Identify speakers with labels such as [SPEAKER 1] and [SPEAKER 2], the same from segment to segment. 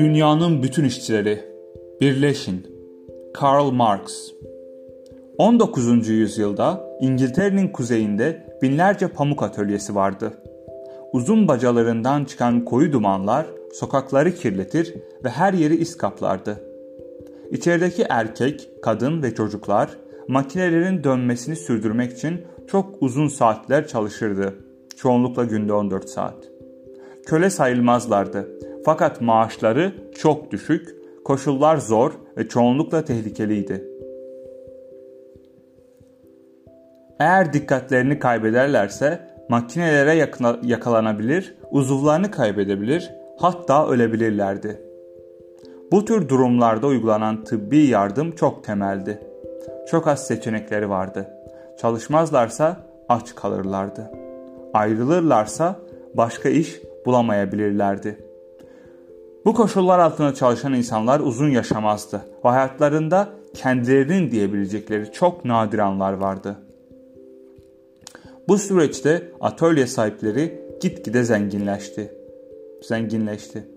[SPEAKER 1] Dünyanın bütün işçileri birleşin. Karl Marx 19. yüzyılda İngiltere'nin kuzeyinde binlerce pamuk atölyesi vardı. Uzun bacalarından çıkan koyu dumanlar sokakları kirletir ve her yeri is kaplardı. İçerideki erkek, kadın ve çocuklar makinelerin dönmesini sürdürmek için çok uzun saatler çalışırdı. Çoğunlukla günde 14 saat. Köle sayılmazlardı fakat maaşları çok düşük, koşullar zor ve çoğunlukla tehlikeliydi. Eğer dikkatlerini kaybederlerse makinelere yakalanabilir, uzuvlarını kaybedebilir, hatta ölebilirlerdi. Bu tür durumlarda uygulanan tıbbi yardım çok temeldi. Çok az seçenekleri vardı. Çalışmazlarsa aç kalırlardı. Ayrılırlarsa başka iş bulamayabilirlerdi. Bu koşullar altında çalışan insanlar uzun yaşamazdı ve hayatlarında kendilerinin diyebilecekleri çok nadir anlar vardı. Bu süreçte atölye sahipleri gitgide zenginleşti. Zenginleşti.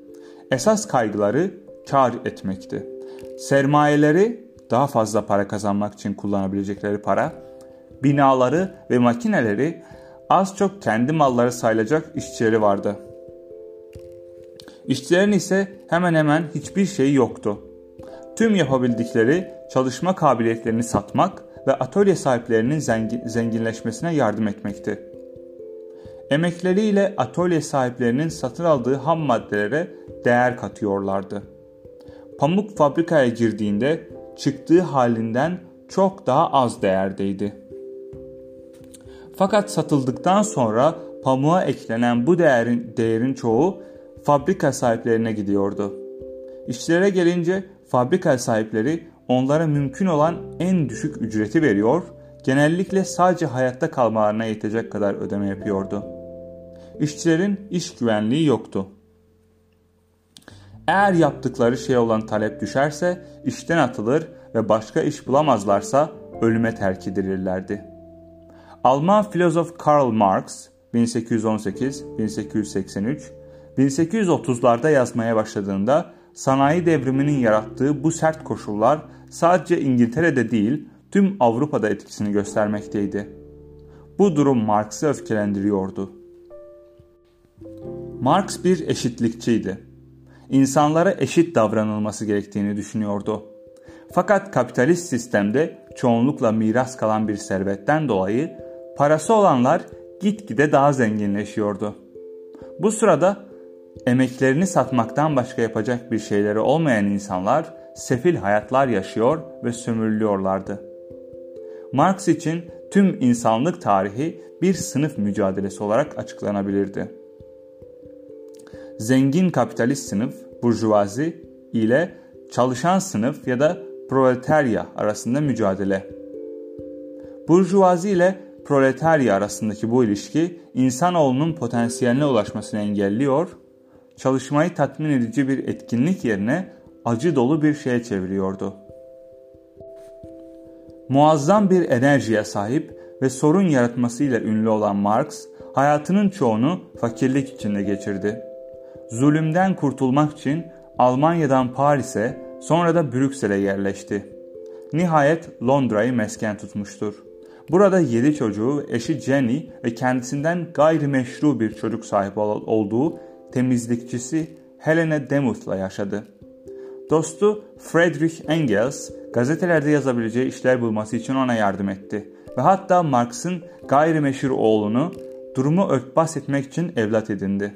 [SPEAKER 1] Esas kaygıları kar etmekti. Sermayeleri daha fazla para kazanmak için kullanabilecekleri para, binaları ve makineleri az çok kendi malları sayılacak işçileri vardı. İşçilerin ise hemen hemen hiçbir şeyi yoktu. Tüm yapabildikleri çalışma kabiliyetlerini satmak ve atölye sahiplerinin zengin, zenginleşmesine yardım etmekti. Emekleriyle atölye sahiplerinin satın aldığı ham maddelere değer katıyorlardı. Pamuk fabrikaya girdiğinde çıktığı halinden çok daha az değerdeydi. Fakat satıldıktan sonra pamuğa eklenen bu değerin, değerin çoğu fabrika sahiplerine gidiyordu. İşçilere gelince fabrika sahipleri onlara mümkün olan en düşük ücreti veriyor, genellikle sadece hayatta kalmalarına yetecek kadar ödeme yapıyordu. İşçilerin iş güvenliği yoktu. Eğer yaptıkları şey olan talep düşerse işten atılır ve başka iş bulamazlarsa ölüme terk edilirlerdi. Alman filozof Karl Marx 1818-1883 1830'larda yazmaya başladığında sanayi devriminin yarattığı bu sert koşullar sadece İngiltere'de değil tüm Avrupa'da etkisini göstermekteydi. Bu durum Marx'ı öfkelendiriyordu. Marx bir eşitlikçiydi. İnsanlara eşit davranılması gerektiğini düşünüyordu. Fakat kapitalist sistemde çoğunlukla miras kalan bir servetten dolayı parası olanlar gitgide daha zenginleşiyordu. Bu sırada emeklerini satmaktan başka yapacak bir şeyleri olmayan insanlar sefil hayatlar yaşıyor ve sömürülüyorlardı. Marx için tüm insanlık tarihi bir sınıf mücadelesi olarak açıklanabilirdi. Zengin kapitalist sınıf, burjuvazi ile çalışan sınıf ya da proletarya arasında mücadele. Burjuvazi ile proletarya arasındaki bu ilişki insanoğlunun potansiyeline ulaşmasını engelliyor çalışmayı tatmin edici bir etkinlik yerine acı dolu bir şeye çeviriyordu. Muazzam bir enerjiye sahip ve sorun yaratmasıyla ünlü olan Marx, hayatının çoğunu fakirlik içinde geçirdi. Zulümden kurtulmak için Almanya'dan Paris'e sonra da Brüksel'e yerleşti. Nihayet Londra'yı mesken tutmuştur. Burada yedi çocuğu, eşi Jenny ve kendisinden gayrimeşru bir çocuk sahibi olduğu temizlikçisi Helena Demuth'la yaşadı. Dostu Friedrich Engels gazetelerde yazabileceği işler bulması için ona yardım etti ve hatta Marx'ın gayrimeşhur oğlunu durumu örtbas etmek için evlat edindi.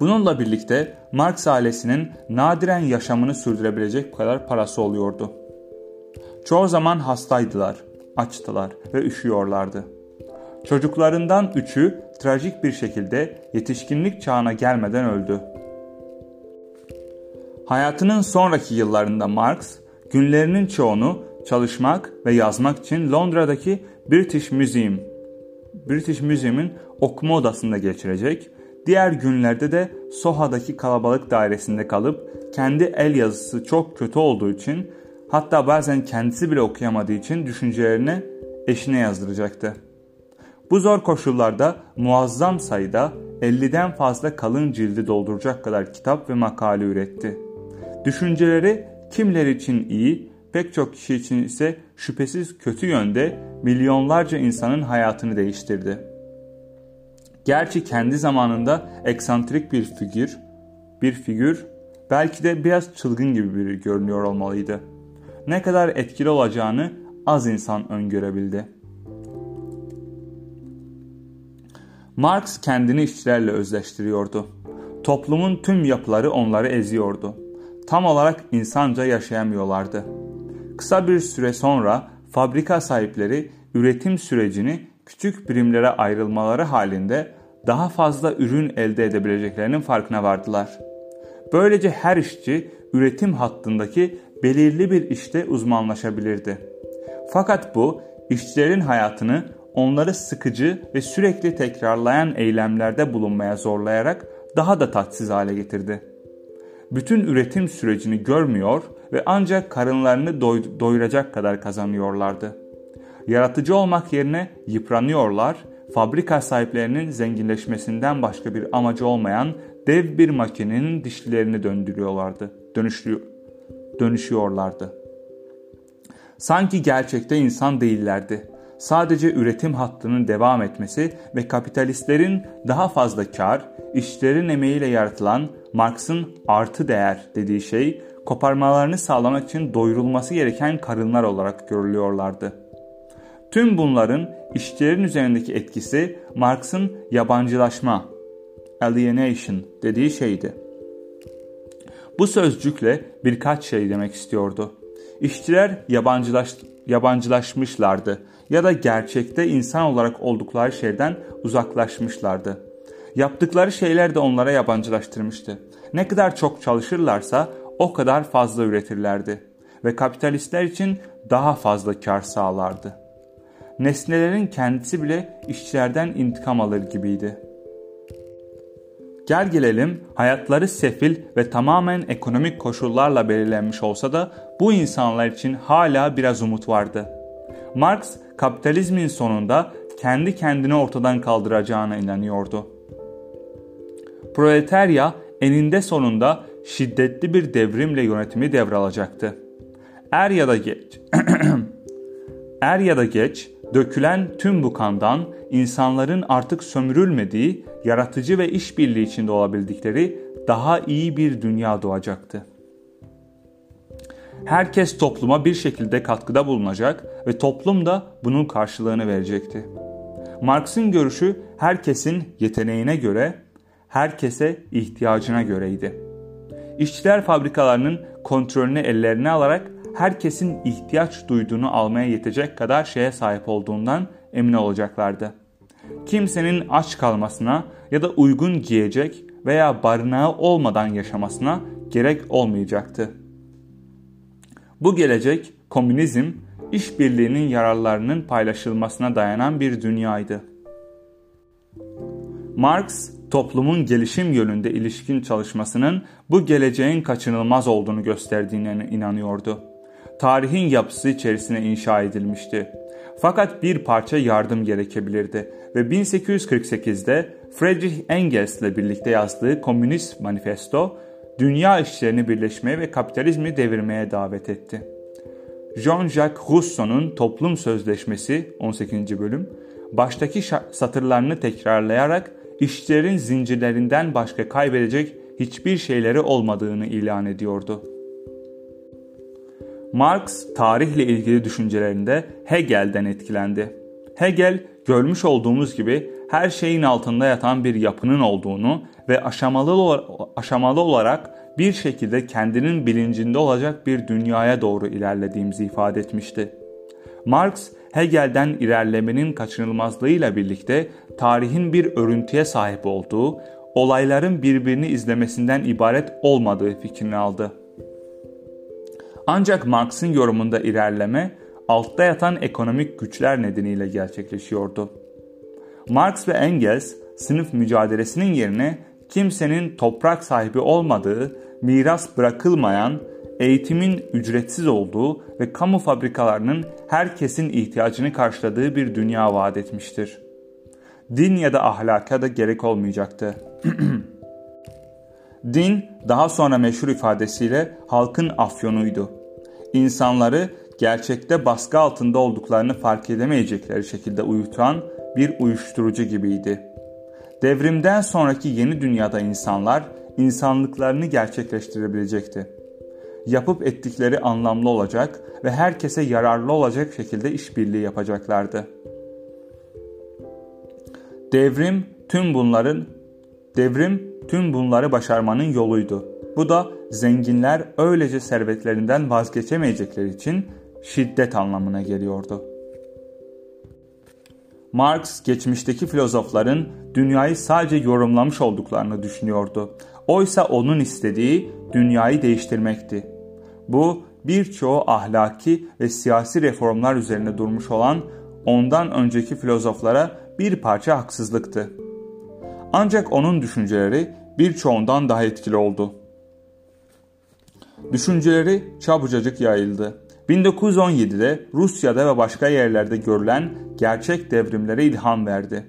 [SPEAKER 1] Bununla birlikte Marx ailesinin nadiren yaşamını sürdürebilecek kadar parası oluyordu. Çoğu zaman hastaydılar, açtılar ve üşüyorlardı. Çocuklarından üçü trajik bir şekilde yetişkinlik çağına gelmeden öldü. Hayatının sonraki yıllarında Marx, günlerinin çoğunu çalışmak ve yazmak için Londra'daki British Museum, British Museum'un okuma odasında geçirecek, diğer günlerde de Soha'daki kalabalık dairesinde kalıp kendi el yazısı çok kötü olduğu için hatta bazen kendisi bile okuyamadığı için düşüncelerini eşine yazdıracaktı. Bu zor koşullarda muazzam sayıda 50'den fazla kalın cildi dolduracak kadar kitap ve makale üretti. Düşünceleri kimleri için iyi, pek çok kişi için ise şüphesiz kötü yönde milyonlarca insanın hayatını değiştirdi. Gerçi kendi zamanında eksantrik bir figür, bir figür belki de biraz çılgın gibi biri görünüyor olmalıydı. Ne kadar etkili olacağını az insan öngörebildi. Marx kendini işçilerle özleştiriyordu. Toplumun tüm yapıları onları eziyordu. Tam olarak insanca yaşayamıyorlardı. Kısa bir süre sonra fabrika sahipleri üretim sürecini küçük birimlere ayrılmaları halinde daha fazla ürün elde edebileceklerinin farkına vardılar. Böylece her işçi üretim hattındaki belirli bir işte uzmanlaşabilirdi. Fakat bu işçilerin hayatını onları sıkıcı ve sürekli tekrarlayan eylemlerde bulunmaya zorlayarak daha da tatsız hale getirdi. Bütün üretim sürecini görmüyor ve ancak karınlarını doy doyuracak kadar kazanıyorlardı. Yaratıcı olmak yerine yıpranıyorlar, fabrika sahiplerinin zenginleşmesinden başka bir amacı olmayan dev bir makinenin dişlilerini döndürüyorlardı, dönüşlü, dönüşüyorlardı. Sanki gerçekte insan değillerdi sadece üretim hattının devam etmesi ve kapitalistlerin daha fazla kar, işçilerin emeğiyle yaratılan Marx'ın artı değer dediği şey koparmalarını sağlamak için doyurulması gereken karınlar olarak görülüyorlardı. Tüm bunların işçilerin üzerindeki etkisi Marx'ın yabancılaşma, alienation dediği şeydi. Bu sözcükle birkaç şey demek istiyordu. İşçiler yabancılaş, yabancılaşmışlardı ya da gerçekte insan olarak oldukları şeyden uzaklaşmışlardı. Yaptıkları şeyler de onlara yabancılaştırmıştı. Ne kadar çok çalışırlarsa o kadar fazla üretirlerdi ve kapitalistler için daha fazla kar sağlardı. Nesnelerin kendisi bile işçilerden intikam alır gibiydi. Gel gelelim hayatları sefil ve tamamen ekonomik koşullarla belirlenmiş olsa da bu insanlar için hala biraz umut vardı. Marx kapitalizmin sonunda kendi kendini ortadan kaldıracağına inanıyordu. Proletarya eninde sonunda şiddetli bir devrimle yönetimi devralacaktı. Er ya da geç er ya da geç dökülen tüm bu kandan insanların artık sömürülmediği, yaratıcı ve işbirliği içinde olabildikleri daha iyi bir dünya doğacaktı. Herkes topluma bir şekilde katkıda bulunacak ve toplum da bunun karşılığını verecekti. Marx'ın görüşü herkesin yeteneğine göre, herkese ihtiyacına göreydi. İşçiler fabrikalarının kontrolünü ellerine alarak herkesin ihtiyaç duyduğunu almaya yetecek kadar şeye sahip olduğundan emin olacaklardı. Kimsenin aç kalmasına ya da uygun giyecek veya barınağı olmadan yaşamasına gerek olmayacaktı. Bu gelecek komünizm, işbirliğinin yararlarının paylaşılmasına dayanan bir dünyaydı. Marx, toplumun gelişim yönünde ilişkin çalışmasının bu geleceğin kaçınılmaz olduğunu gösterdiğine inanıyordu. Tarihin yapısı içerisine inşa edilmişti. Fakat bir parça yardım gerekebilirdi ve 1848'de Friedrich Engels ile birlikte yazdığı Komünist Manifesto dünya işçilerini birleşmeye ve kapitalizmi devirmeye davet etti. Jean-Jacques Rousseau'nun Toplum Sözleşmesi 18. bölüm baştaki satırlarını tekrarlayarak işçilerin zincirlerinden başka kaybedecek hiçbir şeyleri olmadığını ilan ediyordu. Marx tarihle ilgili düşüncelerinde Hegel'den etkilendi. Hegel görmüş olduğumuz gibi her şeyin altında yatan bir yapının olduğunu ve aşamalı, aşamalı olarak bir şekilde kendinin bilincinde olacak bir dünyaya doğru ilerlediğimizi ifade etmişti. Marx, Hegel'den ilerlemenin kaçınılmazlığıyla birlikte tarihin bir örüntüye sahip olduğu, olayların birbirini izlemesinden ibaret olmadığı fikrini aldı. Ancak Marx'ın yorumunda ilerleme altta yatan ekonomik güçler nedeniyle gerçekleşiyordu. Marx ve Engels sınıf mücadelesinin yerine kimsenin toprak sahibi olmadığı, miras bırakılmayan, eğitimin ücretsiz olduğu ve kamu fabrikalarının herkesin ihtiyacını karşıladığı bir dünya vaat etmiştir. din ya da ahlaka da gerek olmayacaktı. Din daha sonra meşhur ifadesiyle halkın afyonuydu. İnsanları gerçekte baskı altında olduklarını fark edemeyecekleri şekilde uyutan bir uyuşturucu gibiydi. Devrimden sonraki yeni dünyada insanlar insanlıklarını gerçekleştirebilecekti. Yapıp ettikleri anlamlı olacak ve herkese yararlı olacak şekilde işbirliği yapacaklardı. Devrim tüm bunların devrim tüm bunları başarmanın yoluydu. Bu da zenginler öylece servetlerinden vazgeçemeyecekleri için şiddet anlamına geliyordu. Marx geçmişteki filozofların dünyayı sadece yorumlamış olduklarını düşünüyordu. Oysa onun istediği dünyayı değiştirmekti. Bu birçoğu ahlaki ve siyasi reformlar üzerine durmuş olan ondan önceki filozoflara bir parça haksızlıktı. Ancak onun düşünceleri birçoğundan daha etkili oldu. Düşünceleri çabucacık yayıldı. 1917'de Rusya'da ve başka yerlerde görülen gerçek devrimlere ilham verdi.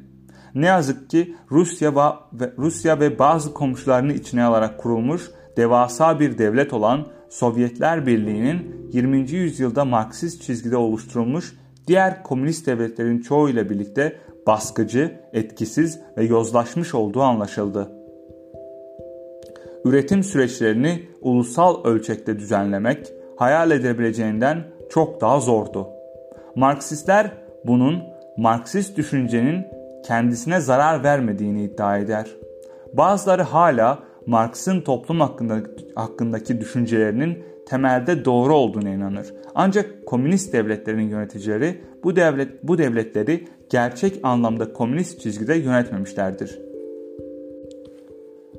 [SPEAKER 1] Ne yazık ki Rusya ve Rusya ve bazı komşularını içine alarak kurulmuş devasa bir devlet olan Sovyetler Birliği'nin 20. yüzyılda Marksist çizgide oluşturulmuş diğer komünist devletlerin çoğuyla birlikte baskıcı, etkisiz ve yozlaşmış olduğu anlaşıldı. Üretim süreçlerini ulusal ölçekte düzenlemek hayal edebileceğinden çok daha zordu. Marksistler bunun Marksist düşüncenin kendisine zarar vermediğini iddia eder. Bazıları hala Marx'ın toplum hakkında, hakkındaki düşüncelerinin temelde doğru olduğuna inanır. Ancak komünist devletlerin yöneticileri bu devlet bu devletleri gerçek anlamda komünist çizgide yönetmemişlerdir.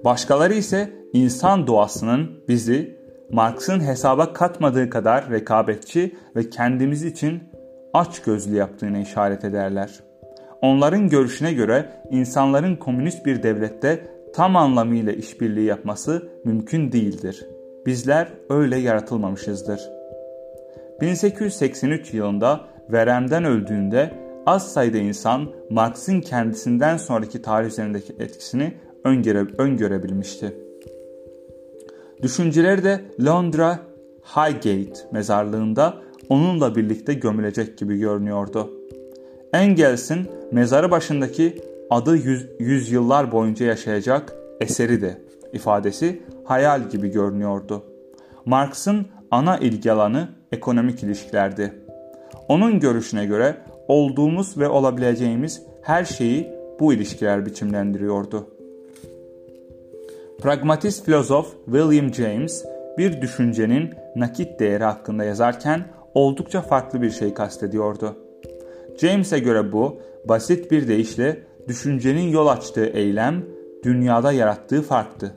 [SPEAKER 1] Başkaları ise insan doğasının bizi Marx'ın hesaba katmadığı kadar rekabetçi ve kendimiz için aç gözlü yaptığını işaret ederler. Onların görüşüne göre insanların komünist bir devlette tam anlamıyla işbirliği yapması mümkün değildir. Bizler öyle yaratılmamışızdır. 1883 yılında veremden öldüğünde az sayıda insan Marx'ın kendisinden sonraki tarih üzerindeki etkisini öngöre, öngörebilmişti. Düşünceleri de Londra Highgate mezarlığında onunla birlikte gömülecek gibi görünüyordu. Engels'in mezarı başındaki adı yüz, yüzyıllar boyunca yaşayacak eseri de ifadesi hayal gibi görünüyordu. Marx'ın ana ilgi alanı ekonomik ilişkilerdi. Onun görüşüne göre olduğumuz ve olabileceğimiz her şeyi bu ilişkiler biçimlendiriyordu. Pragmatist filozof William James bir düşüncenin nakit değeri hakkında yazarken oldukça farklı bir şey kastediyordu. James'e göre bu basit bir deyişle düşüncenin yol açtığı eylem dünyada yarattığı farktı.